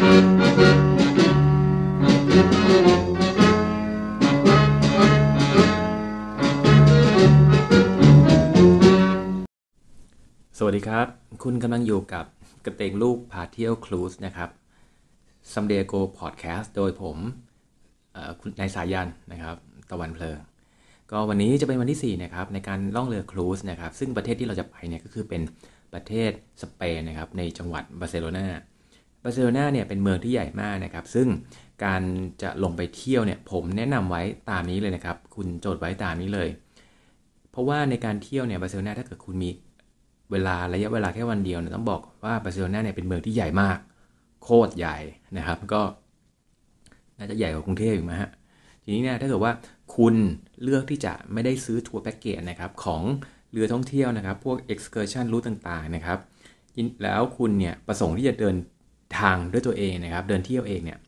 สวัสดีครับ คุณกำลังอยู่กับกระเตงลูกพาเที่ยวครูสนะครับ Someday Go Podcast โดยผมคุณนายสายันนะครับ ตะวันเพลิง ก็วันนี้จะเป็นวันที่ 4 นะครับ ในการล่องเรือครูสนะครับ ซึ่งประเทศที่เราจะไปเนี่ยก็คือเป็นประเทศสเปนนะครับ ในจังหวัดบาร์เซโลนา บาร์เซโลนาเนี่ยเป็นเมืองที่ใหญ่มากนะครับ ซึ่งการจะลงไปเที่ยวเนี่ยผมแนะนำไว้ตามนี้เลยนะครับ คุณโจทย์ไว้ตามนี้เลย เพราะว่าในการเที่ยวเนี่ยบาร์เซโลนาถ้าเกิดคุณมีเวลาระยะเวลาแค่วันเดียวเนี่ยต้องบอกว่าบาร์เซโลนาเนี่ยเป็นเมืองที่ใหญ่มาก โคตรใหญ่นะครับ ก็น่าจะใหญ่กว่ากรุงเทพอีกไหมฮะทีนี้เนี่ยถ้าเกิดว่าคุณเลือกที่จะไม่ได้ซื้อทัวร์แพ็กเกจนะครับของเรือท่องเที่ยวนะครับ พวก excursion route ต่างๆนะครับ แล้วคุณเนี่ยประสงค์ที่จะเดิน ทางด้วยตัวเองนะครับ เดินเที่ยวเองเนี่ย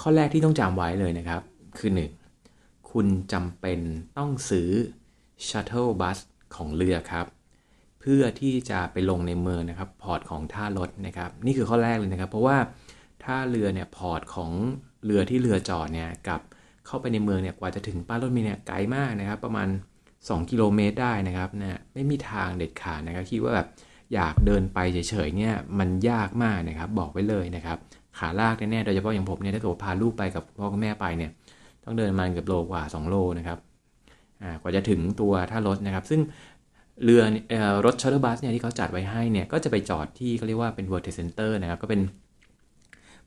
ข้อแรกที่ต้องจำไว้เลยนะครับ คือ 1. คุณจำเป็นต้องซื้อ shuttle bus ของเรือครับ เพื่อที่จะไปลงในเมืองนะครับ port ของท่ารถนะครับ นี่คือข้อแรกเลยนะครับ เพราะว่าท่าเรือเนี่ย port ของเรือที่เรือจอดเนี่ยกับเข้าไปในเมืองเนี่ยกว่าจะถึงป้ายรถเมล์เนี่ยไกลมากนะครับ ประมาณ 2 กิโลเมตรได้นะครับนะไม่มีทางเด็ดขาดนะครับคิดว่าแบบ อยากเดินไปเฉยๆเนี่ยมันยากมากนะครับบอกไว้เลยนะครับขาลากแน่ๆโดยเฉพาะอย่างผมเนี่ยถ้าเกิดพาลูกไปกับพ่อกับแม่ไปเนี่ยต้องเดินมาเกือบโลกว่า 2 โลนะครับกว่าจะถึงตัวท่ารถนะครับ ซึ่งเรือรถ shuttle bus เนี่ยที่เขาจัดไว้ให้เนี่ยก็จะไปจอดที่เขาเรียกว่าเป็น World Trade Center นะครับก็เป็น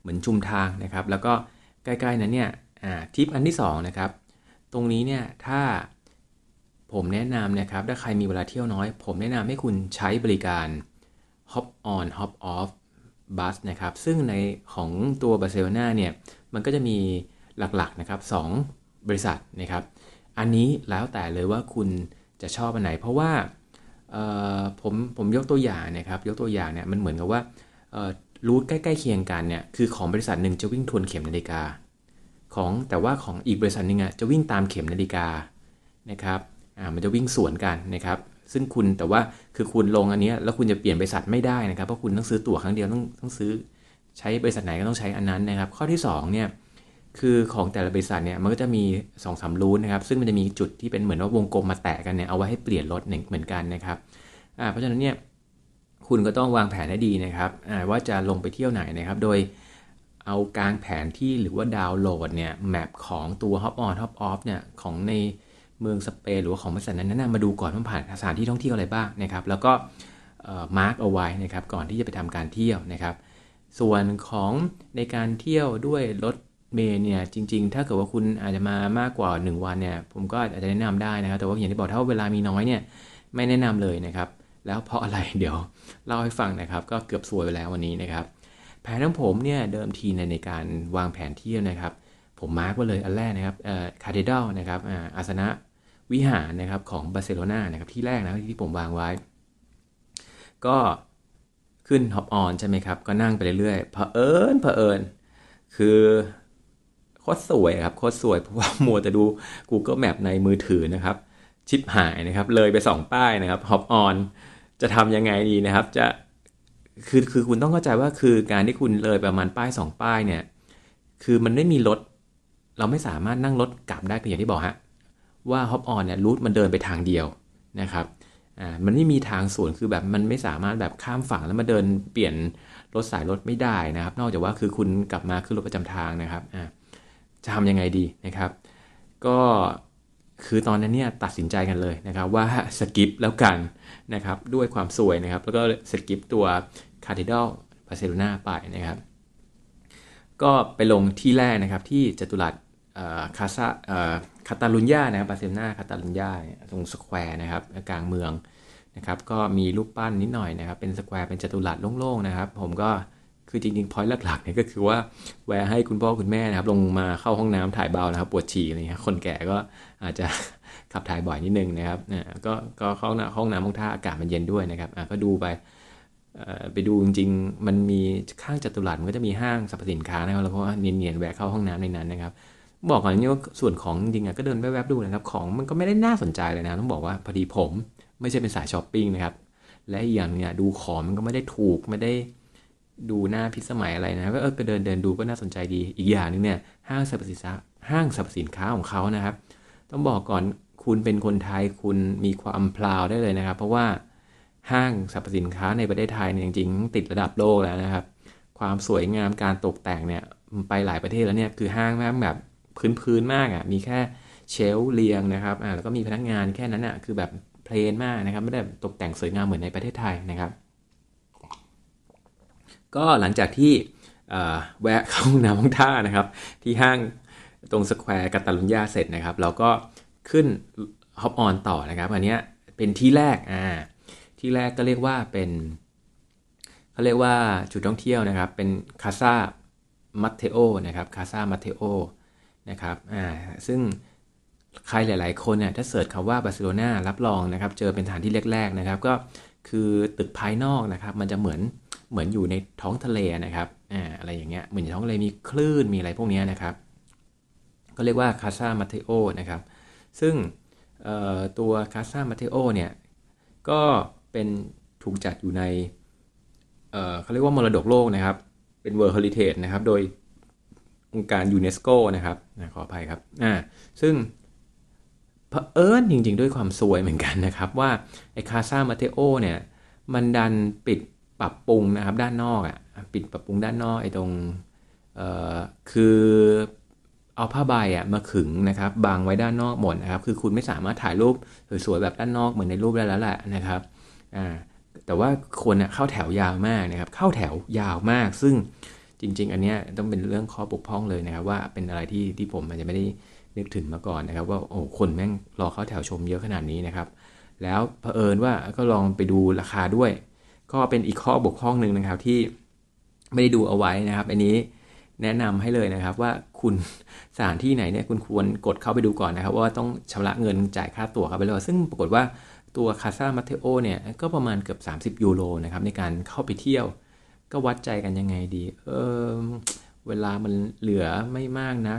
เหมือนชุมทางนะครับ แล้วก็ใกล้ๆนั้นเนี่ยทิปอันที่2นะครับตรงนี้เนี่ยถ้า ผมแนะนำนะครับ ถ้าใครมีเวลาเที่ยวน้อย ผมแนะนำให้คุณใช้บริการ hop on hop off bus นะครับ ซึ่งในของตัวบาร์เซโลนาเนี่ย มันก็จะมีหลักๆนะครับ2บริษัทนะครับ อันนี้แล้วแต่เลยว่าคุณจะชอบอันไหน เพราะว่าผมผมยกตัวอย่างนะครับ ยกตัวอย่างเนี่ยมันเหมือนกับว่ารูทใกล้ๆเคียงกันเนี่ย คือของบริษัทหนึ่งจะวิ่งทวนเข็มนาฬิกา ของแต่ว่าของอีกบริษัทหนึ่งอะจะวิ่งตามเข็มนาฬิกานะครับ อ่ามันจะวิ่งสวนกันนะครับ ซึ่งคุณแต่ว่าคือคุณลงอันนี้แล้วคุณจะเปลี่ยนบริษัทไม่ได้นะครับ เพราะคุณต้องซื้อตั๋วครั้งเดียวต้องต้องซื้อใช้บริษัทไหนก็ต้องใช้อันนั้นนะครับ ข้อที่2เนี่ยคือของแต่ละบริษัทเนี่ยมันก็จะมี2อสมรูทนะครับ ซึ่งมันจะมีจุดที่เป็นเหมือนว่าวงกลมมาแตะกันเนี่ยเอาไว้ให้เปลี่ยนรถเหมือนกันนะครับอ่าเพราะฉะนั้นเนี่ยคุณก็ต้องวางแผนให้ดีนะครับว่าจะลงไปเที่ยวไหนนะครับ โดยเอากางแผนที่หรือว่าดาวน์โหลดเนี่ย map ของตัว Hop on Hop off เนี่ยของใน เมืองสเปนหรือว่าของบริษัทนั้นมาดูก่อนว่าผ่านสถานที่ท่องเที่ยวอะไรบ้างนะครับ แล้วก็ mark เอาไว้นะครับก่อนที่จะไปทำการเที่ยวนะครับ ส่วนของในการเที่ยวด้วยรถเมล์เนี่ยจริง ๆ ถ้าเกิดว่าคุณอาจจะมามากกว่า 1 วันเนี่ยผมก็อาจจะแนะนำได้นะครับ แต่ว่าอย่างที่บอกถ้าเวลามีน้อยเนี่ยไม่แนะนำเลยนะครับ แล้วเพราะอะไรเดี๋ยวเล่าให้ฟังนะครับ ก็เกือบซวยไปแล้ววันนี้นะครับ แผนของผมเนี่ยเดิมทีในในการวางแผนเที่ยวนะครับ ผม mark ไว้เลยอันแรกนะครับเอ่อ cathedral นะครับอ่าอาสนวิหารนะครับของบาร์เซโลนานะครับที่แรกนะที่ผมวางไว้ ก็ขึ้น hop on ใช่ไหมครับ ก็นั่งไปเรื่อยๆเผอิญเผอิญ คือโคตรซวยครับโคตรซวยเพราะว่ามัวแต่ดู Google Map ในมือถือนะครับ ชิปหายนะครับ เลยไป 2 ป้ายนะครับฮอปออนจะทำยังไงดีนะครับ จะคือคือคุณต้องเข้าใจว่าคือการที่คุณเลยประมาณป้าย 2 ป้ายเนี่ย คือมันไม่มีรถ เราไม่สามารถนั่งรถกลับได้เพียงอย่างที่บอกฮะว่าฮอปออนเนี่ยรูทมันเดินไปทางเดียวนะครับอ่ามันไม่มีทางสวนคือแบบมันไม่สามารถแบบข้ามฝั่งแล้วมาเดินเปลี่ยนรถสายรถไม่ได้นะครับ นอกจากว่าคือคุณกลับมาขึ้นรถประจำทางนะครับอ่าจะทำยังไงดีนะครับ ก็คือตอนนั้นเนี่ยตัดสินใจกันเลยนะครับว่า skip แล้วกันนะครับด้วยความซวยนะครับ แล้วก็ skip ตัว cathedral บาร์เซโลนาไปนะครับ ก็ไปลงที่แรกนะครับที่จตุรัส คาซาคาตาลุญญานะครับบาร์เซโลนาคาตาลุญญาตรง square นะครับกลางเมืองนะครับก็มีรูปปั้นนิดหน่อยนะครับ เป็น square เป็นจัตุรัสโล่งๆนะครับ ผมก็คือจริงๆพอยต์หลักๆเนี่ยก็คือว่าแวะให้คุณพ่อคุณแม่นะครับ ลงมาเข้าห้องน้ำถ่ายเบานะครับ ปวดฉี่อะไรเงี้ยคนแก่ก็อาจจะขับถ่ายบ่อยนิดนึงนะครับก็ก็เข้าห้องน้ำห้องท่าอากาศมันเย็นด้วยนะครับก็ดูไปไปดูจริงๆ มันมีข้างจัตุรัสมันก็จะมีห้างสรรพสินค้านะครับแล้วก็เนียนๆแวะเข้าห้องน้ำในนั้นนะครับ บอกก่อนนี่ว่าส่วนของจริงๆก็เดินแวบๆดูนะครับ ของมันก็ไม่ได้น่าสนใจเลยนะต้องบอกว่าพอดีผมไม่ใช่เป็นสายช้อปปิ้งนะครับ และอีกอย่างเนี่ยดูของมันก็ไม่ได้ถูกไม่ได้ดูหน้าพิสมัยอะไรนะก็เออไปเดินเดินดูก็น่าสนใจดี อีกอย่างหนึงเนี่ยห้างสรรพสินค้าห้างสรรพสินค้าของเขานะครับ ต้องบอกก่อนคุณเป็นคนไทยคุณมีความพลาวได้เลยนะครับ เพราะว่าห้างสรรพสินค้าในประเทศไทยเนี่ยจริงๆติดระดับโลกแล้วนะครับ ความสวยงามการตกแต่งเนี่ยไปหลายประเทศแล้วเนี่ยคือห้างแม่งแบบ พื้นๆมากอะ่ะมีแค่เชลเรียงนะครับอ่าแล้วก็มีพนักงานแค่นั้นอะ่ะคือแบบplain มากนะครับ ไม่ได้ตกแต่งสวยงามเหมือนในประเทศไทยนะครับ ก็หลังจากที่แวะเข้าห้องน้ำห้องท่านะครับ ที่ห้างตรง square กาตาลุญญาเสร็จนะครับ เราก็ขึ้น hop on ต่อนะครับ อันนี้เป็นที่แรกอ่าที่แรกก็เรียกว่าเป็นเขาเรียกว่าจุดท่องเที่ยวนะครับ เป็นคาซาบัตเทโอนะครับคาซาบัตเทโอ นะครับอ่าซึ่งใครหลาย ๆ คนเนี่ยถ้า search คำว่าบาร์เซโลนารับรองนะครับ เจอเป็นสถานที่แรก ๆ นะครับ ก็คือตึกภายนอกนะครับ มันจะเหมือนเหมือนอยู่ในท้องทะเลนะครับอ่าอะไรอย่างเงี้ยเหมือนท้องทะเลมีคลื่นมีอะไรพวกนี้นะครับ ก็เรียกว่าคาซาบัตเทโอนะครับ ซึ่งตัวคาซาบัตเทโอเนี่ยก็เป็นถูกจัดอยู่ในเขาเรียกว่ามรดกโลกนะครับ เป็น World Heritage นะครับ โดย องค์การยูเนสโกนะครับขออภัยครับอ่าซึ่งเผอิญจริงๆ ด้วยความสวยเหมือนกันนะครับ ว่าไอ้คาซามาเทโอเนี่ยมันดันปิดปรับปรุงนะครับด้านนอกอะ่ะปิดปรับปรุงด้านนอกไอ้ตรงเอ่อคือเอาผ้าใบอะมาขึงนะครับบังไว้ด้านนอกหมดนะครับ คือคุณไม่สามารถถ่ายรูปสวยๆแบบด้านนอกเหมือนในรูปได้แล้วแหละนะครับอ่าแต่ว่าคนเข้าแถวยาวมากนะครับ เข้าแถวยาวมาก ซึ่ง จริง ๆ อันนี้ต้องเป็นเรื่องข้อบกพร่องเลยนะครับ ว่าเป็นอะไรที่ที่ผมมันจะไม่ได้นึกถึงมาก่อนนะครับ ว่าโอ้คนแม่งรอเข้าแถวชมเยอะขนาดนี้นะครับ แล้วเผอิญว่าก็ลองไปดูราคาด้วย ก็เป็นอีกข้อบกพร่องหนึ่งนะครับที่ไม่ได้ดูเอาไว้นะครับ อันนี้แนะนำให้เลยนะครับว่าคุณสถานที่ไหนเนี่ยคุณควรกดเข้าไปดูก่อนนะครับ ว่าต้องชำระเงินจ่ายค่าตั๋วเข้าไปเลยซึ่งปรากฏว่าตัวคาซามาเทโอเนี่ยก็ประมาณเกือบ 30 ยูโรนะครับในการเข้าไปเที่ยว ก็วัดใจกันยังไงดี เออเวลามันเหลือไม่มากนะ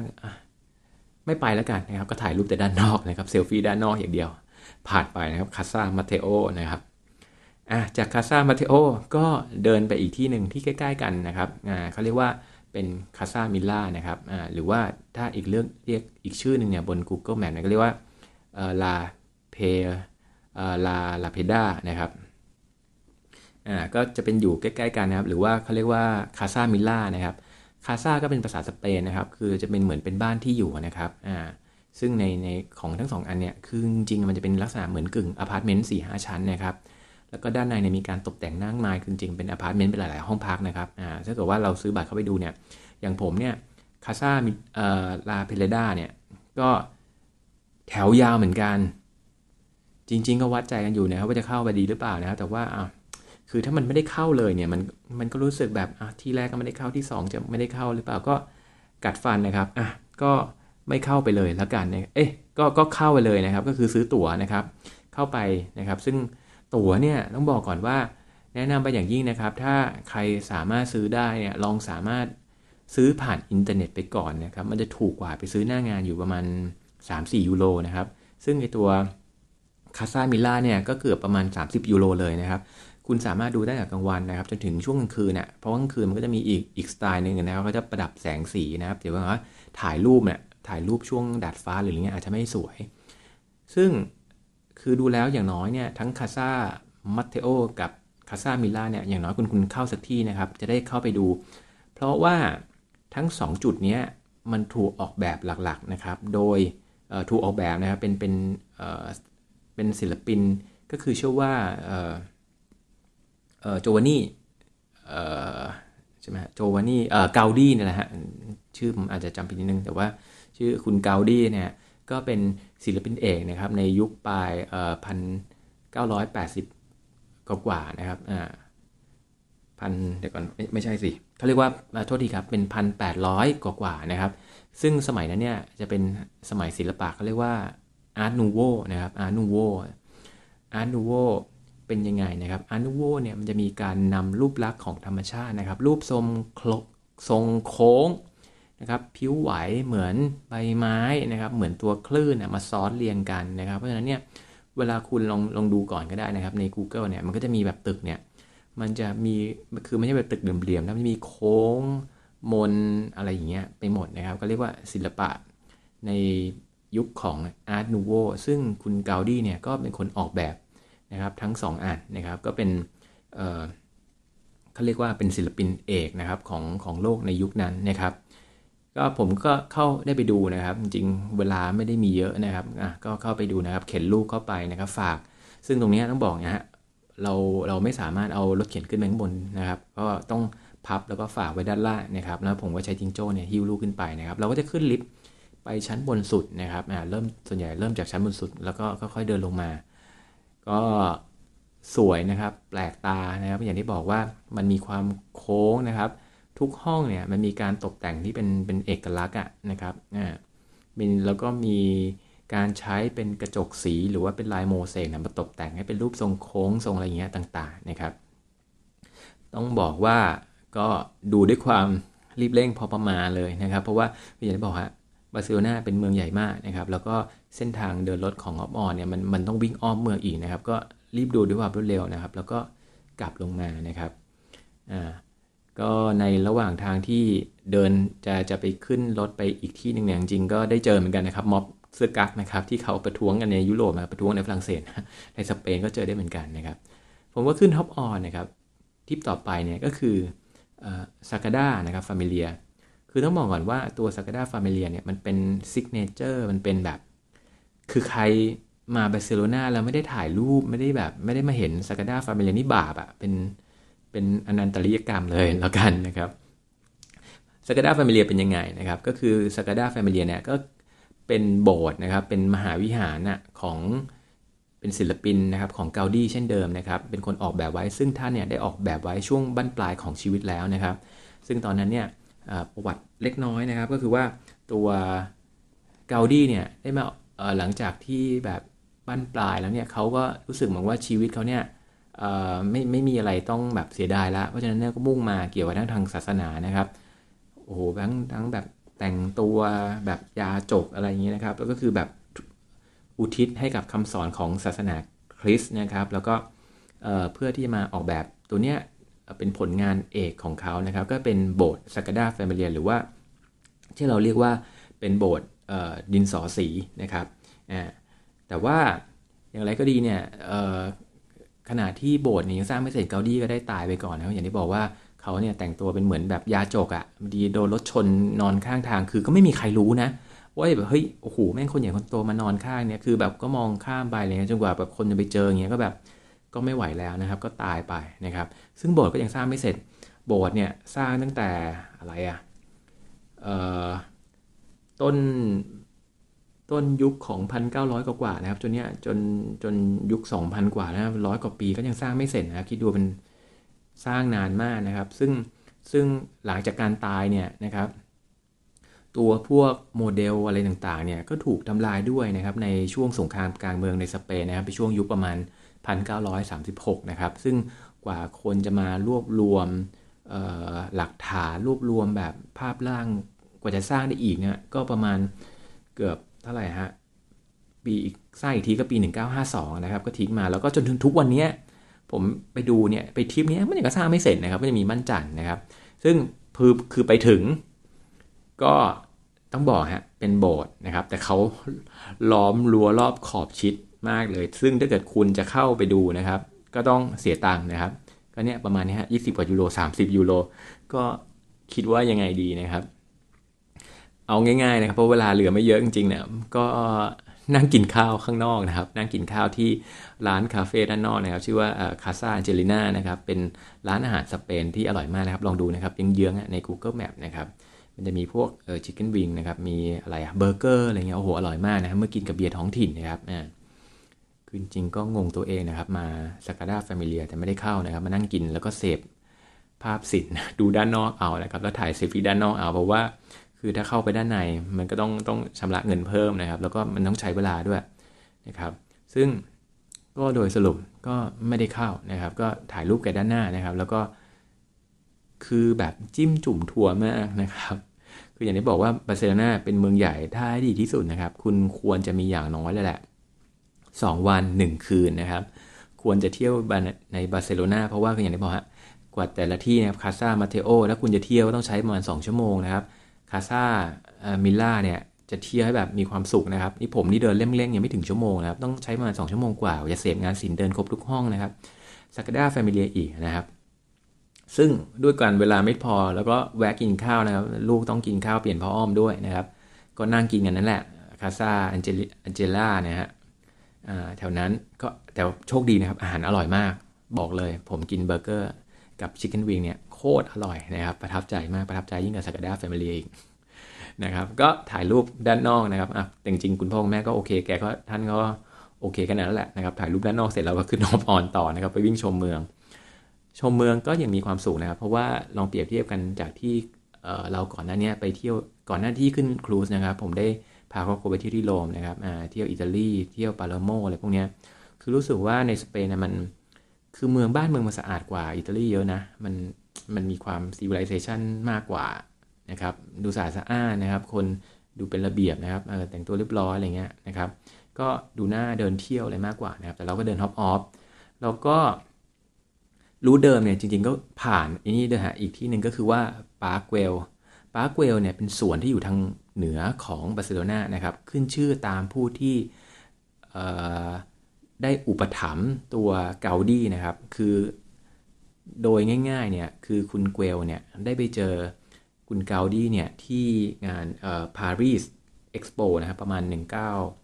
ไม่ไปแล้วกันนะครับ ก็ถ่ายรูปแต่ด้านนอกนะครับ เซลฟี่ด้านนอกอย่างเดียว ผ่านไปนะครับคาซามาเทโอนะครับอะจากคาซามาเทโอก็เดินไปอีกที่หนึ่งที่ใกล้ ๆ กันนะครับอ่าเขาเรียกว่าเป็นคาซามิลล่านะครับอ่าหรือว่าถ้าอีกเรื่องเรียกอีกชื่อหนึ่งเนี่ยบน Google Map เนี่ยก็เรียกว่าลาเพดราลาเพดรานะครับ อ่าก็จะเป็นอยู่ใกล้ๆกันนะครับหรือว่าเขาเรียกว่าคาซามิล่านะครับคาซาก็เป็นภาษาสเปนนะครับคือจะเป็นเหมือนเป็นบ้านที่อยู่นะครับอ่าซึ่งในในของทั้งสองอันเนี่ยคือจริงๆมันจะเป็นลักษณะเหมือนกึ่งอพาร์ตเมนต์สี่ห้าชั้นนะครับแล้วก็ด้านในเนี่ยมีการตกแต่งนั่งไม้คือจริงเป็นอพาร์ตเมนต์เป็นหลายๆห้องพักนะครับอ่าถ้าเกิดว่าเราซื้อบัตรเข้าไปดูเนี่ยอย่างผมเนี่ยคาซาเอ่อลาเพเลดาเนี่ยก็แถวยาวเหมือนกัน จริง ๆ ก็วัดใจกันอยู่นะครับว่าจะเข้าไปดีหรือเปล่านะครับแต่ว่าอะ คือถ้ามันไม่ได้เข้าเลยเนี่ยมันมันก็รู้สึกแบบอะที่แรกก็ไม่ได้เข้าที่ 2 จะไม่ได้เข้าหรือเปล่าก็กัดฟันนะครับอะก็ไม่เข้าไปเลยแล้วกันเนี่ยเอ๊ะก็ก็เข้าไปเลยนะครับ ก็คือซื้อตั๋วนะครับ เข้าไปนะครับ ซึ่งตั๋วเนี่ยต้องบอกก่อนว่า แนะนำไปอย่างยิ่งนะครับ ถ้าใครสามารถซื้อได้เนี่ยลองสามารถซื้อผ่านอินเทอร์เน็ตไปก่อนนะครับ มันจะถูกกว่าไปซื้อหน้างานอยู่ประมาณ 3-4 ยูโรนะครับ ซึ่งไอ้ตัวคาซามิล่าเนี่ยก็เกือบประมาณ 30 ยูโรเลยนะครับ คุณสามารถดูได้จากกลางวันนะครับจนถึงช่วงกลางคืนเนี่ยเพราะกลางคืนมันก็จะมีอีกอีกสไตล์หนึ่งนะครับเขาจะประดับแสงสีนะครับเดี๋ยวว่าถ่ายรูปเนี่ยถ่ายรูปช่วงดาดฟ้าหรืออะไรเงี้ยอาจจะไม่สวย ซึ่งคือดูแล้วอย่างน้อยเนี่ยทั้งคาซาบัตเทโอกับคาซามิล่าเนี่ยอย่างน้อยคุณคุณเข้าสักที่นะครับ จะได้เข้าไปดู เพราะว่าทั้ง 2 จุดนี้มันถูกออกแบบหลักๆนะครับ โดยถูกออกแบบนะครับเป็นเป็นเป็นศิลปินก็คือเชื่อว่า โจวานี่ใช่ไหมโจวานี่เกาดี้นี่แหละฮะชื่อผมอาจจะจำผิดนิดนึง แต่ว่าชื่อคุณเกาดี้เนี่ยก็เป็นศิลปินเอกนะครับในยุคปลายพันเก้าร้อยแปดสิบกว่านะครับพันเดี๋ยวก่อนไม่ไม่ใช่สิเขาเรียกว่าโทษทีครับเป็นพันแปดร้อยกว่านะครับ ซึ่งสมัยนั้นเนี่ยจะเป็นสมัยศิลปะเขาเรียกว่า Art Nouveau นะครับ Art Nouveau Art Nouveau เป็นยังไงนะครับอนูโวเนี่ยมันจะมีการนำรูปลักษณ์ของธรรมชาตินะครับ รูปทรงทรงโค้งนะครับผิวไหวเหมือนใบไม้นะครับ เหมือนตัวคลื่นมาซ้อนเรียงกันนะครับ เพราะฉะนั้นเนี่ยเวลาคุณลองลองดูก่อนก็ได้นะครับ ใน Google เนี่ยมันก็จะมีแบบตึกเนี่ยมันจะมีคือไม่ใช่แบบตึกเหลี่ยมๆนะมันมีโค้งมนอะไรอย่างเงี้ยไปหมดนะครับ ก็เรียกว่าศิลปะในยุคของอาร์ตนูโวซึ่งคุณเกาดี้เนี่ยก็เป็นคนออกแบบ นะครับทั้ง2องอันนะครับก็เป็นเเขาเรียกว่าเป็นศิลปินเอกนะครับของของโลกในยุคนั้นนะครับ ก็ผมก็เข้าได้ไปดูนะครับ จริงเวลาไม่ได้มีเยอะนะครับอะก็เข้าไปดูนะครับ เข็นลูกเข้าไปนะครับ ฝาก ซึ่งตรงนี้ต้องบอกนะฮะเราเราไม่สามารถเอารถเข็นขึ้นไปข้างบนนะครับ ก็ต้องพับแล้วก็ฝากไว้ด้านล่างนะครับ แล้วผมก็ใช้จิงโจ้เนี่ยหิ้วลูกขึ้นไปนะครับ เราก็จะขึ้นลิฟต์ไปชั้นบนสุดนะครับอ่าเริ่มส่วนใหญ่เริ่มจากชั้นบนสุด แล้วก็ค่อยๆเดินลงมา ก็สวยนะครับ แปลกตานะครับ อย่างที่บอกว่ามันมีความโค้งนะครับ ทุกห้องเนี่ยมันมีการตกแต่งที่เป็นเป็นเอกลักษณ์อะนะครับอ่ามีแล้วก็มีการใช้เป็นกระจกสีหรือว่าเป็นลายโมเสกนะมาตกแต่งให้เป็นรูปทรงโค้งทรงอะไรเงี้ยต่างๆนะครับ ต้องบอกว่าก็ดูด้วยความรีบเร่งพอประมาณเลยนะครับ เพราะว่าอย่างที่บอกฮะบาร์เซโลนาเป็นเมืองใหญ่มากนะครับ แล้วก็ เส้นทางเดินรถของ hop on เนี่ยมันมันต้องวิ่งอ้อมเมืองอีกนะครับ ก็รีบดูด้วยความรวดเร็วนะครับ แล้วก็กลับลงมานะครับอ่าก็ในระหว่างทางที่เดินจะจะไปขึ้นรถไปอีกที่หนึ่งเนี่ยจริงก็ได้เจอเหมือนกันนะครับม็อบเสื้อกั๊กนะครับที่เขาประท้วงกันในยุโรปนะประท้วงในฝรั่งเศสในสเปนก็เจอได้เหมือนกันนะครับ ผมก็ขึ้น hop on นะครับทิปต่อไปเนี่ยก็คือซากาด้านะครับฟามิเลียคือต้องบอกก่อนว่าตัวซากาด้าฟามิเลียเนี่ยมันเป็น signature มันเป็นแบบ คือใครมาบาร์เซโลนาแล้วไม่ได้ถ่ายรูปไม่ได้แบบ ไม่ได้มาเห็นซากาด้าฟามิเลียนี่บาปอะเป็นเป็นอนันตริยกรรมเลยแล้วกันนะครับซากาด้าฟามิเลียเป็นยังไงนะครับ ก็คือซากาด้าฟามิเลียเนี่ยก็เป็นโบสถ์นะครับ เป็นมหาวิหารน่ะของเป็นศิลปินนะครับของเกาดี้เช่นเดิมนะครับ เป็นคนออกแบบไว้ซึ่งท่านเนี่ยได้ออกแบบไว้ช่วงบั้นปลายของชีวิตแล้วนะครับ ซึ่งตอนนั้นเนี่ยประวัติเล็กน้อยนะครับ ก็คือว่าตัวเกาดี้เนี่ยได้มา หลังจากที่แบบบั้นปลายแล้วเนี่ยเขาก็รู้สึกเหมือนว่าชีวิตเขาเนี่ยไม่ไม่มีอะไรต้องแบบเสียดายแล้วเพราะฉะนั้นเนี่ยก็มุ่งมาเกี่ยวกับทางศาสนานะครับโอ้โหทั้งทั้งแบบแต่งตัวแบบยาจกอะไรอย่างนี้นะครับ แล้วก็คือแบบอุทิศให้กับคำสอนของศาสนาคริสต์นะครับ แล้วก็เพื่อที่จะมาออกแบบตัวเนี้ยเป็นผลงานเอกของเขานะครับ ก็เป็นโบสถ์ซากาด้าฟามิเลียหรือว่าที่เราเรียกว่าเป็นโบสถ์ ดินสอสีนะครับแต่ว่าอย่างไรก็ดีเนี่ยขณะที่โบสถ์นี้สร้างไม่เสร็จเกาดี้ก็ได้ตายไปก่อนนะอย่างที่บอกว่าเขาเนี่ยแต่งตัวเป็นเหมือนแบบยาจกอะ่ะดีโดนรถชนนอนข้างทางคือก็ไม่มีใครรู้นะว่าแบบเฮ้ยโอ้โหแม่งคนใหญ่คนโตมานอนข้างเนี่ยคือแบบก็มองข้ามไปเงี้ยจนกว่าแบบคนจะไปเจออย่างเงี้ยก็แบบก็ไม่ไหวแล้วนะครับ ก็ตายไปนะครับ ซึ่งโบสถ์ก็ยังสร้างไม่เสร็จโบสถ์เนี่ยสร้างตั้งแต่อะไรอะ่ะ ต้นต้นยุคของพันเก้าร้อยกว่านะครับ จนเนี้ยจนจนยุคสองพันกว่านะร้อยกว่าปีก็ยังสร้างไม่เสร็จนะครับคิดดูเป็นสร้างนานมากนะครับ ซึ่งซึ่งหลังจากการตายเนี่ยนะครับ ตัวพวกโมเดลอะไรต่างๆเนี่ยก็ถูกทำลายด้วยนะครับในช่วงสงครามกลางเมืองในสเปนนะครับในช่วงยุคประมาณ 1936 นะครับ ซึ่งกว่าคนจะมารวบรวมหลักฐานรวบรวมแบบภาพร่าง ว่าจะสร้างได้อีกเนี่ยก็ประมาณเกือบเท่าไหร่ฮะปีสร้างอีกทีก็ปี 1952 นะครับ ก็ทิ้งมาแล้วก็จนถึงทุกวันนี้ผมไปดูเนี่ยไปทริปนี้มันยังก็สร้างไม่เสร็จนะครับก็จะมีมั่นจันนะครับ ซึ่งคือคือไปถึงก็ต้องบอกฮะเป็นโบสถ์นะครับ แต่เขาล้อมรั้วรอบขอบชิดมากเลย ซึ่งถ้าเกิดคุณจะเข้าไปดูนะครับ ก็ต้องเสียตังค์นะครับ ก็เนี่ยประมาณนี้ฮะยี่สิบกว่ายูโรสามสิบยูโรก็คิดว่ายังไงดีนะครับ เอาง่ายๆนะครับเพราะเวลาเหลือไม่เยอะจริงๆเนี่ยก็นั่งกินข้าวข้างนอกนะครับ นั่งกินข้าวที่ร้านคาเฟ่ด้านนอกนะครับ ชื่อว่าคาซาเจลิน่านะครับ เป็นร้านอาหารสเปนที่อร่อยมากนะครับ ลองดูนะครับเยื้องใน Google Map นะครับมันจะมีพวกเออ chicken wing นะครับ มีอะไรอะเบอร์เกอร์อะไรเงี้ยโอ้โหอร่อยมากนะครับเมื่อกินกับเบียร์ท้องถิ่นนะครับอ่าคือจริงก็งงตัวเองนะครับ มา Sagrada Familia แต่ไม่ได้เข้านะครับ มานั่งกินแล้วก็เสพภาพศิลป์ดูด้านนอกเอานะครับ แล้วถ่ายเซลฟี่ด้านนอกเอาเพราะว่า คือถ้าเข้าไปด้านในมันก็ต้องต้องชำระเงินเพิ่มนะครับ แล้วก็มันต้องใช้เวลาด้วยนะครับ ซึ่งก็โดยสรุปก็ไม่ได้เข้านะครับ ก็ถ่ายรูปแค่ด้านหน้านะครับ แล้วก็คือแบบจิ้มจุ่มทัวร์มากนะครับ คืออย่างที่บอกว่าบาร์เซโลนาเป็นเมืองใหญ่ถ้าดีที่สุดนะครับ คุณควรจะมีอย่างน้อยเลยแหละ2 วัน 1 คืนนะครับ ควรจะเที่ยวในบาร์เซโลนาเพราะว่าคืออย่างที่บอกฮะกว่าแต่ละที่นะครับ Casa Batlló ถ้าคุณจะเที่ยวต้องใช้ประมาณ 2 ชั่วโมงนะครับ Casa Milà เนี่ยจะเที่ยวให้แบบมีความสุขนะครับ นี่ผมนี่เดินเร่งๆยังไม่ถึงชั่วโมงนะครับ ต้องใช้ประมาณ2ชั่วโมงกว่าจะเสพงานศิลป์เดินครบทุกห้องนะครับ Sagrada Familia อีกนะครับ ซึ่งด้วยการเวลาไม่พอแล้วก็แวะกินข้าวนะครับ ลูกต้องกินข้าวเปลี่ยนผ้าอ้อมด้วยนะครับ ก็นั่งกินกันนั่นแหละคาซาอันเจล่านะฮะแถวนั้นก็แต่โชคดีนะครับ อาหารอร่อยมาก บอกเลย ผมกินเบอร์เกอร์กับ chicken wing เนี่ย ตรอร่อยนะครับประทับใจมากประทับใจยิ่งกว่าสักดาแฟมิลียอีกนะครับก็ถ่ายรูปด้านนอกนะครับอะแต่จริงคุณพ่อคุณแม่ก็โอเคแกก็ท่านก็โอเคกันนั่นแหละนะครับถ่ายรูปด้านนอกเสร็จแล้วก็ขึ้นนอปออนต่อนะครับไปวิ่งชมเมือง ชมเมืองก็ยังมีความสุขนะครับ เพราะว่าลองเปรียบเทียบกันจากที่เราก่อนหน้านี้ไปเที่ยวก่อนหน้าที่ขึ้นครูซนะครับผมได้พาครอบครัวไปเที่ยวที่โรมนะครับเที่ยวอิตาลีเที่ยวปาเลโมอะไรพวกนี้คือรู้สึกว่าในสเปนนะมันคือเมืองบ้านเมืองมันสะอาดกว่าอิตาลีเยอะนะมัน มันมีความ civilization มากกว่านะครับ ดูสะอาดสะอ้านนะครับ คนดูเป็นระเบียบนะครับแต่งตัวเรียบร้อยอะไรเงี้ยนะครับ ก็ดูน่าเดินเที่ยวอะไรมากกว่านะครับ แต่เราก็เดิน hop off เราก็ route เดิมเนี่ยจริงๆก็ผ่านอันนี้เดฮะอีกที่หนึ่งก็คือว่า Park Güell Park Güell เนี่ยเป็นสวนที่อยู่ทางเหนือของบาร์เซโลนานะครับ ขึ้นชื่อตามผู้ที่ได้อุปถัมภ์ตัว Gaudí นะครับ คือ โดยง่ายๆเนี่ยคือคุณ Güell เนี่ยได้ไปเจอคุณ Gaudí เนี่ยที่งานเอ่อ Paris Expo นะครับประมาณ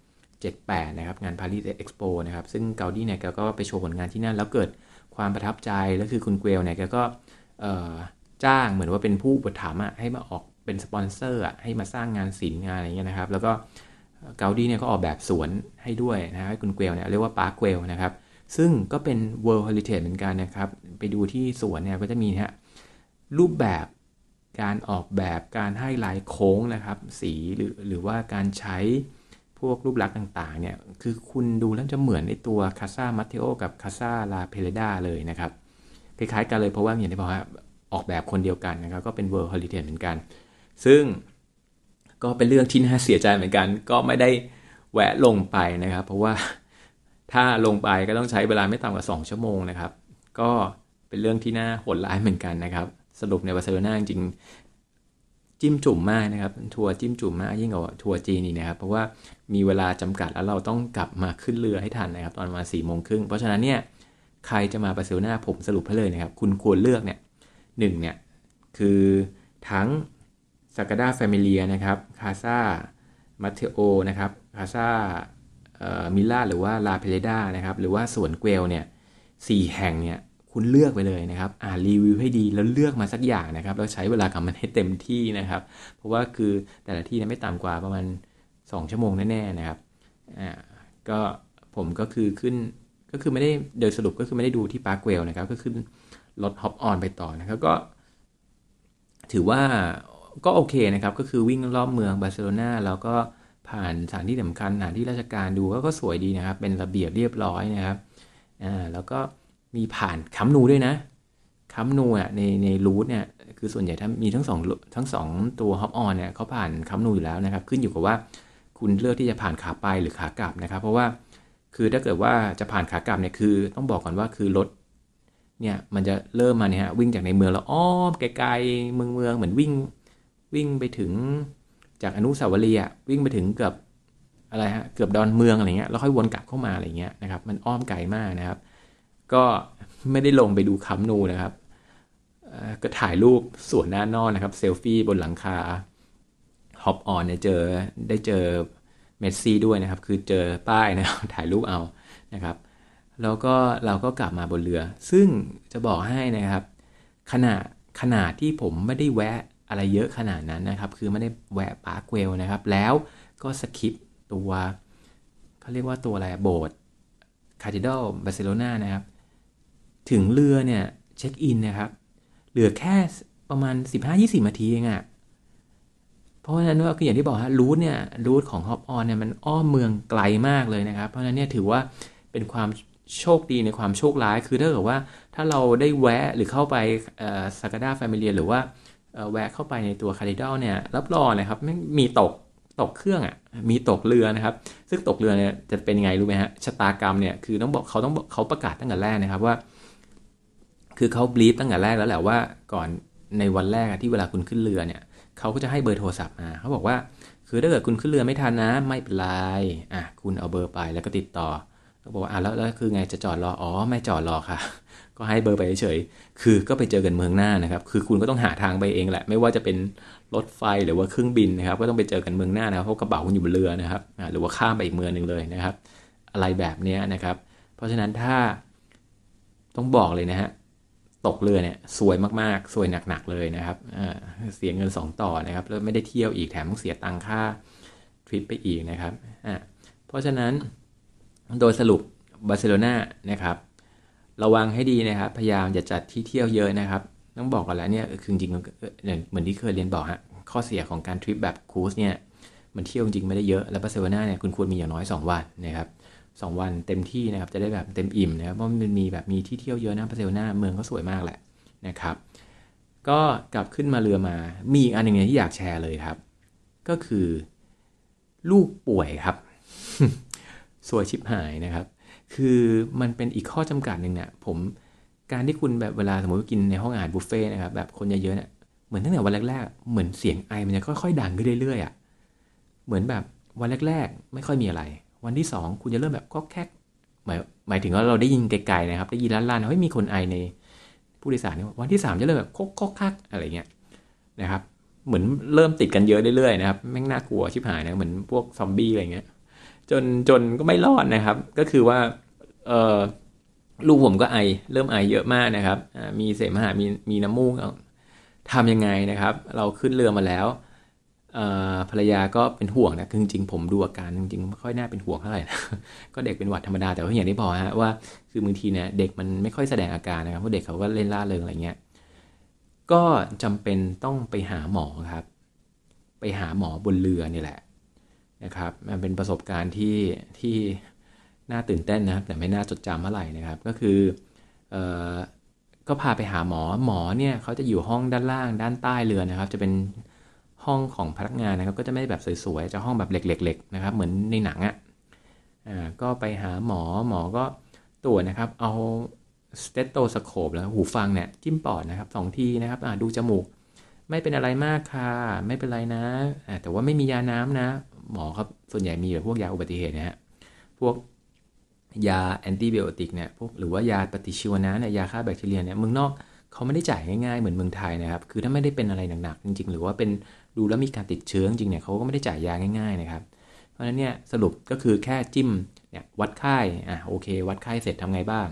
1978 นะครับงาน Paris Expo นะครับซึ่ง Gaudí เนี่ยแกก็ไปโชว์ผลงานที่นั่น แล้วเกิดความประทับใจแล้วคือคุณ Güell เนี่ยแกก็จ้างเหมือนว่าเป็นผู้อุปถัมภ์ให้มาออกเป็นสปอนเซอร์ให้มาสร้างงานศิลป์งานอะไรเงี้ยนะครับ แล้วก็Gaudí เนี่ยก็ออกแบบสวนให้ด้วยนะให้คุณ Güell เนี่ยเรียกว่า Park Güell นะครับ ซึ่งก็เป็น World Heritage เหมือนกันนะครับ ไปดูที่สวนเนี่ยก็จะมีฮะรูปแบบการออกแบบการใช้ลายโค้งนะครับ สีหรือหรือว่าการใช้พวกรูปลักษณ์ต่างๆเนี่ยคือคุณดูแล้วจะเหมือนในตัว Casa Batlló กับ Casa La Pedrera เลยนะครับ คล้ายๆกันเลยเพราะว่าอย่างที่บอกว่าออกแบบคนเดียวกันนะครับ ก็เป็นเวิร์ d h ฮลิเท e เหมือนกัน ซึ่งก็เป็นเรื่องที่น่าเสียใจเหมือนกัน ก็ไม่ได้แวะลงไปนะครับ เพราะว่า ถ้าลงไปก็ต้องใช้เวลาไม่ต่ำกว่า 2 ชั่วโมงนะครับ ก็เป็นเรื่องที่น่าโหดร้ายเหมือนกันนะครับ สรุปในบาร์เซโลนาจริงจิ้มจุ่มมากนะครับ ทัวร์จิ้มจุ่มมากยิ่งกว่าทัวร์จีนนี่นะครับ เพราะว่ามีเวลาจำกัดแล้วเราต้องกลับมาขึ้นเรือให้ทันนะครับ ตอนมาสี่โมงครึ่งเพราะฉะนั้นเนี่ยใครจะมาบาร์เซโลนาผมสรุปให้เลยนะครับ คุณควรเลือกเนี่ยหนึ่งเนี่ยคือทั้งซากาดาแฟมิเลียนะครับคาซามาเทโอนะครับคาซา มิล่าหรือว่าลาเพเลดานะครับหรือว่าสวนเกลเนี่ยสี่แห่งเนี่ยคุณเลือกไปเลยนะครับอ่านรีวิวให้ดีแล้วเลือกมาสักอย่างนะครับแล้วใช้เวลากับมันให้เต็มที่นะครับ เพราะว่าคือแต่ละที่นไม่ต่ำกว่าประมาณ 2 ชั่วโมงแน่ๆนะครับอ่าก็ผมก็คือขึ้นก็คือไม่ได้โดยสรุปก็คือไม่ได้ดูที่ Park Güell นะครับ ก็ขึ้นรถ hop on ไปต่อนะครับก็ ถือว่าก็โอเคนะครับ ก็คือวิ่งรอบเมืองบาร์เซโลนาแล้วก็ ผ่านสถานที่สำคัญสถานที่ราชการดูก็สวยดีนะครับ เป็นระเบียบเรียบร้อยนะครับอ่าแล้วก็มีผ่าน Camp Nou ด้วยนะ Camp Nou อะในใน route เนี่ยคือส่วนใหญ่ถ้ามีทั้งสองทั้งสองตัว hop on เนี่ยเขาผ่าน Camp Nou อยู่แล้วนะครับ ขึ้นอยู่กับว่าคุณเลือกที่จะผ่านขาไปหรือขากลับนะครับ เพราะว่าคือถ้าเกิดว่าจะผ่านขากลับเนี่ยคือต้องบอกก่อนว่าคือรถเนี่ยมันจะเริ่มมาเนี่ยฮะวิ่งจากในเมืองแล้วอ้อมไกลๆเมืองเมืองเหมือนวิ่งวิ่งไปถึง จากอนุสาวรีย์วิ่งไปถึงเกือบอะไรฮะเกือบดอนเมืองอะไรเงี้ยแล้วค่อยวนกลับเข้ามาอะไรเงี้ยนะครับ มันอ้อมไกลมากนะครับ ก็ไม่ได้ลงไปดูคัมนูนะครับก็ถ่ายรูปสวนหน้านอกนะครับเซลฟี่บนหลังคาhop on เนี่ยเจอได้เจอเมสซี่ด้วยนะครับ คือเจอป้ายนะครับถ่ายรูปเอานะครับ แล้วก็เราก็กลับมาบนเรือ ซึ่งจะบอกให้นะครับขนาดขนาดที่ผมไม่ได้แวะ อะไรเยอะขนาดนั้นนะครับ คือไม่ได้แวะ Park Güell นะครับ แล้วก็ skip ตัวเขาเรียกว่าตัวอะไรโบสถ์ cathedral บาร์เซโลนานะครับ ถึงเรือเนี่ยเช็คอินนะครับ เหลือแค่ประมาณ 15-20นาทีเองอะเพราะฉะนั้นว่าคืออย่างที่บอกฮะรูทเนี่ยรูทของฮอปออนเนี่ยมันอ้อมเมืองไกลมากเลยนะครับ เพราะฉะนั้นเนี่ยถือว่าเป็นความโชคดีในความโชคร้าย คือถ้าเกิดว่าถ้าเราได้แวะหรือเข้าไปสากาดาแฟมิเลียหรือว่า แวะเข้าไปในตัวคาริดอลเนี่ยรับรองนะครับไม่มีตกตกเครื่องอะมีตกเรือนะครับ ซึ่งตกเรือเนี่ยจะเป็นยังไงรู้ไหมฮะชะตากรรมเนี่ยคือต้องบอกเขาต้องเขาประกาศตั้งแต่แรกนะครับว่า คือเขาบลีฟตั้งแต่แรกแล้วแหละว่าก่อนในวันแรกที่เวลาคุณขึ้นเรือเนี่ยเขาก็จะให้เบอร์โทรศัพท์มาเขาบอกว่า คือถ้าเกิดคุณขึ้นเรือไม่ทันนะ ไม่เป็นไรอะคุณเอาเบอร์ไปแล้วก็ติดต่อเขาบอกว่าอะแล้วแล้วคือไงจะจอดรออ๋อไม่จอดรอค่ะ ก็ให้เบอร์ไปเฉยๆคือก็ไปเจอกันเมืองหน้านะครับ คือคุณก็ต้องหาทางไปเองแหละ ไม่ว่าจะเป็นรถไฟหรือว่าเครื่องบินนะครับ ก็ต้องไปเจอกันเมืองหน้านะครับเพราะกระเป๋าคุณอยู่บนเรือนะครับหรือว่าข้ามไปอีกเมืองหนึ่งเลยนะครับ อะไรแบบนี้นะครับ เพราะฉะนั้นถ้าต้องบอกเลยนะฮะตกเรือเนี่ยสวยมากๆ สวยหนักๆเลยนะครับเสียเงิน 2 ต่อนะครับ แล้วไม่ได้เที่ยวอีกแถมต้องเสียตังค่าทริปไปอีกนะครับเพราะฉะนั้นโดยสรุปบาร์เซโลนานะครับ ระวังให้ดีนะครับ พยายามอย่าจัดที่เที่ยวเยอะนะครับ ต้องบอกกันแล้วเนี่ยคือจริงๆเหมือนที่เคยเรียนบอกฮะข้อเสียของการทริปแบบครูสเนี่ยมันเที่ยวจริงไม่ได้เยอะ แล้วบาร์เซโลนาเนี่ยคุณควรมีอย่างน้อย 2 วันนะครับสองวันเต็มที่นะครับจะได้แบบเต็มอิ่มนะครับเพราะมันมีแบบมีที่เที่ยวเยอะนะบาร์เซโลนาเมืองก็สวยมากแหละนะครับ ก็กลับขึ้นมาเรือมา มีอีกอันหนึ่งที่อยากแชร์เลยครับ ก็คือ ลูกป่วยครับ ซวยชิบหายนะครับ คือมันเป็นอีกข้อจำกัดหนึ่งเนี่ยผมการที่คุณแบบเวลาสมมติกินในห้องอาหารบุฟเฟ่ต์นะครับแบบคนเยอะๆเนี่ยเหมือนตั้งแต่วันแรกๆเหมือนเสียงไอมันจะค่อยๆดังขึ้นเรื่อยๆอะเหมือนแบบวันแรกๆ ไม่ค่อยมีอะไร วันที่ 2 คุณจะเริ่มแบบก็แคกหมายหมายถึงว่าเราได้ยินไกลๆนะครับ ได้ยินล้านๆเฮ้ยมีคนไอในผู้โดยสารนี่วันที่ 3 จะเริ่มแบบโคกโคกคักอะไรเงี้ยนะครับ เหมือนเริ่มติดกันเยอะเรื่อยๆนะครับแม่งน่ากลัวชิบหายนะเหมือนพวกซอมบี้อะไรเงี้ย จนจนก็ไม่รอดนะครับ ก็คือว่าเออลูกผมก็ไอ เริ่มไอเยอะมากนะครับมีเสมหะมีมีน้ำมูกทำยังไงนะครับ เราขึ้นเรือมาแล้วภรรยาก็เป็นห่วงนะจริงๆ ผมดูอาการจริงๆไม่ค่อยน่าเป็นห่วงเท่าไหร่นะก็เด็กเป็นหวัดธรรมดาแต่ว่าอย่างที่บอกฮะว่าคือบางทีเนี่ยเด็กมันไม่ค่อยแสดงอาการนะครับเพราะเด็กเขาก็เล่นล่าเริงอะไรเงี้ยก็จำเป็นต้องไปหาหมอครับ ไปหาหมอบนเรือนี่แหละ นะครับมันเป็นประสบการณ์ที่ที่น่าตื่นเต้นนะครับแต่ไม่น่าจดจำเท่าไหร่นะครับ ก็คือเออก็พาไปหาหมอหมอเนี่ยเขาจะอยู่ห้องด้านล่างด้านใต้เรือนะครับ จะเป็นห้องของพนักงานนะครับ ก็จะไม่แบบสวยๆจะห้องแบบเล็กๆนะครับ เหมือนในหนังอะ่ะก็ไปหาหมอหมอก็ตรวจนะครับ เอา stethoscope แล้วหูฟังเนี่ยจิ้มปอดนะครับสองทีนะครับดูจมูก ไม่เป็นอะไรมากค่ะ ไม่เป็นไรนะแต่ว่าไม่มียาน้ำนะ หมอครับส่วนใหญ่มีแบบพวกยาอุบัติเหตุนะฮะพวกยาแอนติบโอติกเนี่ยพวกหรือว่ายาปฏิชีวนะเนี่ยยาฆ่าแบคทีเรียเนี่ยเมืองนอกเขาไม่ได้จ่ายง่ายๆเหมือนเมืองไทยนะครับ คือถ้าไม่ได้เป็นอะไรหนักๆจริงๆ หรือว่าเป็นดูแล้วมีการติดเชื้อจริงเนี่ยเขาก็ไม่ได้จ่ายยาง่ายๆนะครับ เพราะฉะนั้นเนี่ยสรุปก็คือแค่จิ้มเนี่ยวัดไข้อะโอเค วัดไข้เสร็จทำไงบ้าง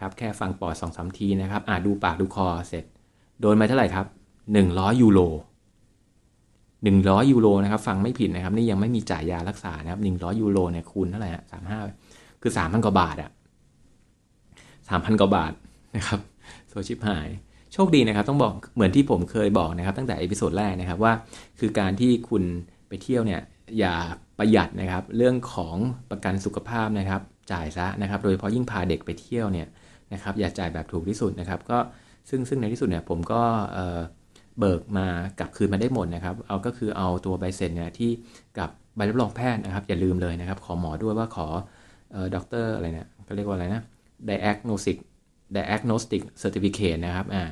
ครับแค่ฟังปอดสองสามทีนะครับอะดูปากดูคอเสร็จ โดนมาเท่าไหร่ครับ 100 ยูโร 100 ยูโรนะครับฟังไม่ผิดนะครับ นี่ยังไม่มีจ่ายยารักษานะครับ100 ยูโรเนี่ยคูณเท่าไหร่ฮะสามห้าคือ3,000กว่าบาทอะ3,000กว่าบาทนะครับซวยชิบหายโชคดีนะครับ ต้องบอกเหมือนที่ผมเคยบอกนะครับ ตั้งแต่ episode แรกนะครับว่า คือการที่คุณไปเที่ยวเนี่ยอย่าประหยัดนะครับ เรื่องของประกันสุขภาพนะครับ จ่ายซะนะครับ โดยเฉพาะยิ่งพาเด็กไปเที่ยวเนี่ยนะครับ อย่าจ่ายแบบถูกที่สุดนะครับ ก็ซึ่งซึ่งในที่สุดเนี่ยผมก็ เบิกมากลับคืนมาได้หมดนะครับ เอาก็คือเอาตัวใบเสร็จเนี่ยที่กับใบรับรองแพทย์นะครับ อย่าลืมเลยนะครับ ขอหมอด้วยว่าขอด็อกเตอร์อะไรเนี่ยก็เรียกว่าอะไรนะ diagnostic diagnostic certificate นะครับอ่า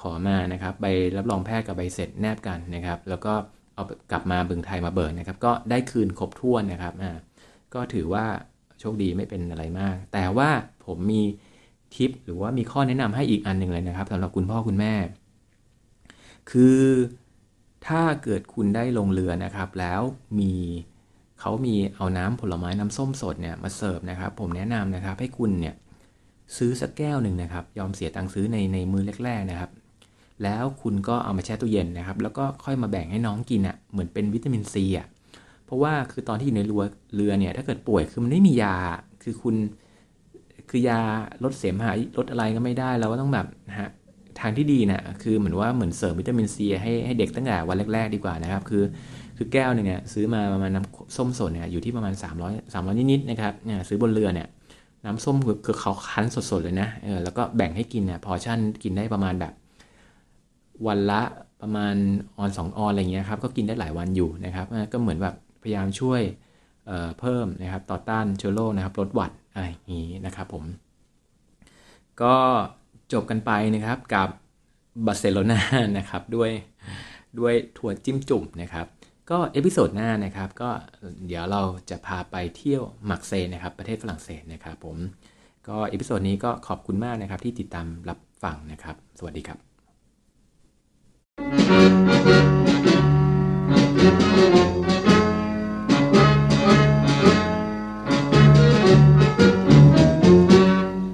ขอมานะครับใบรับรองแพทย์กับใบเสร็จแนบกันนะครับ แล้วก็เอากลับมาบึงไทยมาเบิกนะครับ ก็ได้คืนครบถ้วนนะครับอ่าก็ถือว่าโชคดีไม่เป็นอะไรมาก แต่ว่าผมมีทิปหรือว่ามีข้อแนะนำให้อีกอันหนึ่งเลยนะครับสำหรับคุณพ่อคุณแม่ คือถ้าเกิดคุณได้ลงเรือนะครับ แล้วมีเขามีเอาน้ำผลไม้น้ำส้มสดเนี่ยมาเสิร์ฟนะครับ ผมแนะนำนะครับให้คุณเนี่ยซื้อสักแก้วหนึ่งนะครับ ยอมเสียตังค์ซื้อในในมือแรกๆนะครับ แล้วคุณก็เอามาแช่ตู้เย็นนะครับ แล้วก็ค่อยมาแบ่งให้น้องกินอะ่ะเหมือนเป็นวิตามินซีอะเพราะว่าคือตอนที่อยู่ในเรือเรือเนี่ยถ้าเกิดป่วยคือมันไม่มียาคือคุณคือยาลดเสมหะลดอะไรก็ไม่ได้เราก็ต้องแบบนะฮะ ทางที่ดีนะคือเหมือนว่าเหมือนเสริมวิตามินซีให้ให้เด็กตั้งแต่วันแรก ๆ ดีกว่านะครับ คือคือแก้วหนึ่งเนี่ยซื้อมาประมาณน้ำส้มสดเนี่ยอยู่ที่ประมาณ 300 300นิดๆนะครับเนี่ยซื้อบนเรือเนี่ยน้ำส้มคือเขาคั้นสดๆเลยนะเออแล้วก็แบ่งให้กินเนี่ยพอชั่นกินได้ประมาณแบบ วันละประมาณช้อน2ช้อนอะไรเงี้ยครับก็กินได้หลายวันอยู่นะครับก็เหมือนแบบพยายามช่วยเพิ่มนะครับต่อต้านเชื้อโรคนะครับลดหวัดอะไรอย่างนี้นะครับผมก็ จบกันไปนะครับกับบาร์เซโลนานะครับด้วยด้วยทัวร์จิ้มจุ่มนะครับ ก็ episode หน้านะครับ ก็เดี๋ยวเราจะพาไปเที่ยว Marseille นะครับ ประเทศฝรั่งเศสนะครับผมก็ episode นี้ก็ขอบคุณมากนะครับที่ติดตามรับฟังนะครับ สวัสดีครับ thank you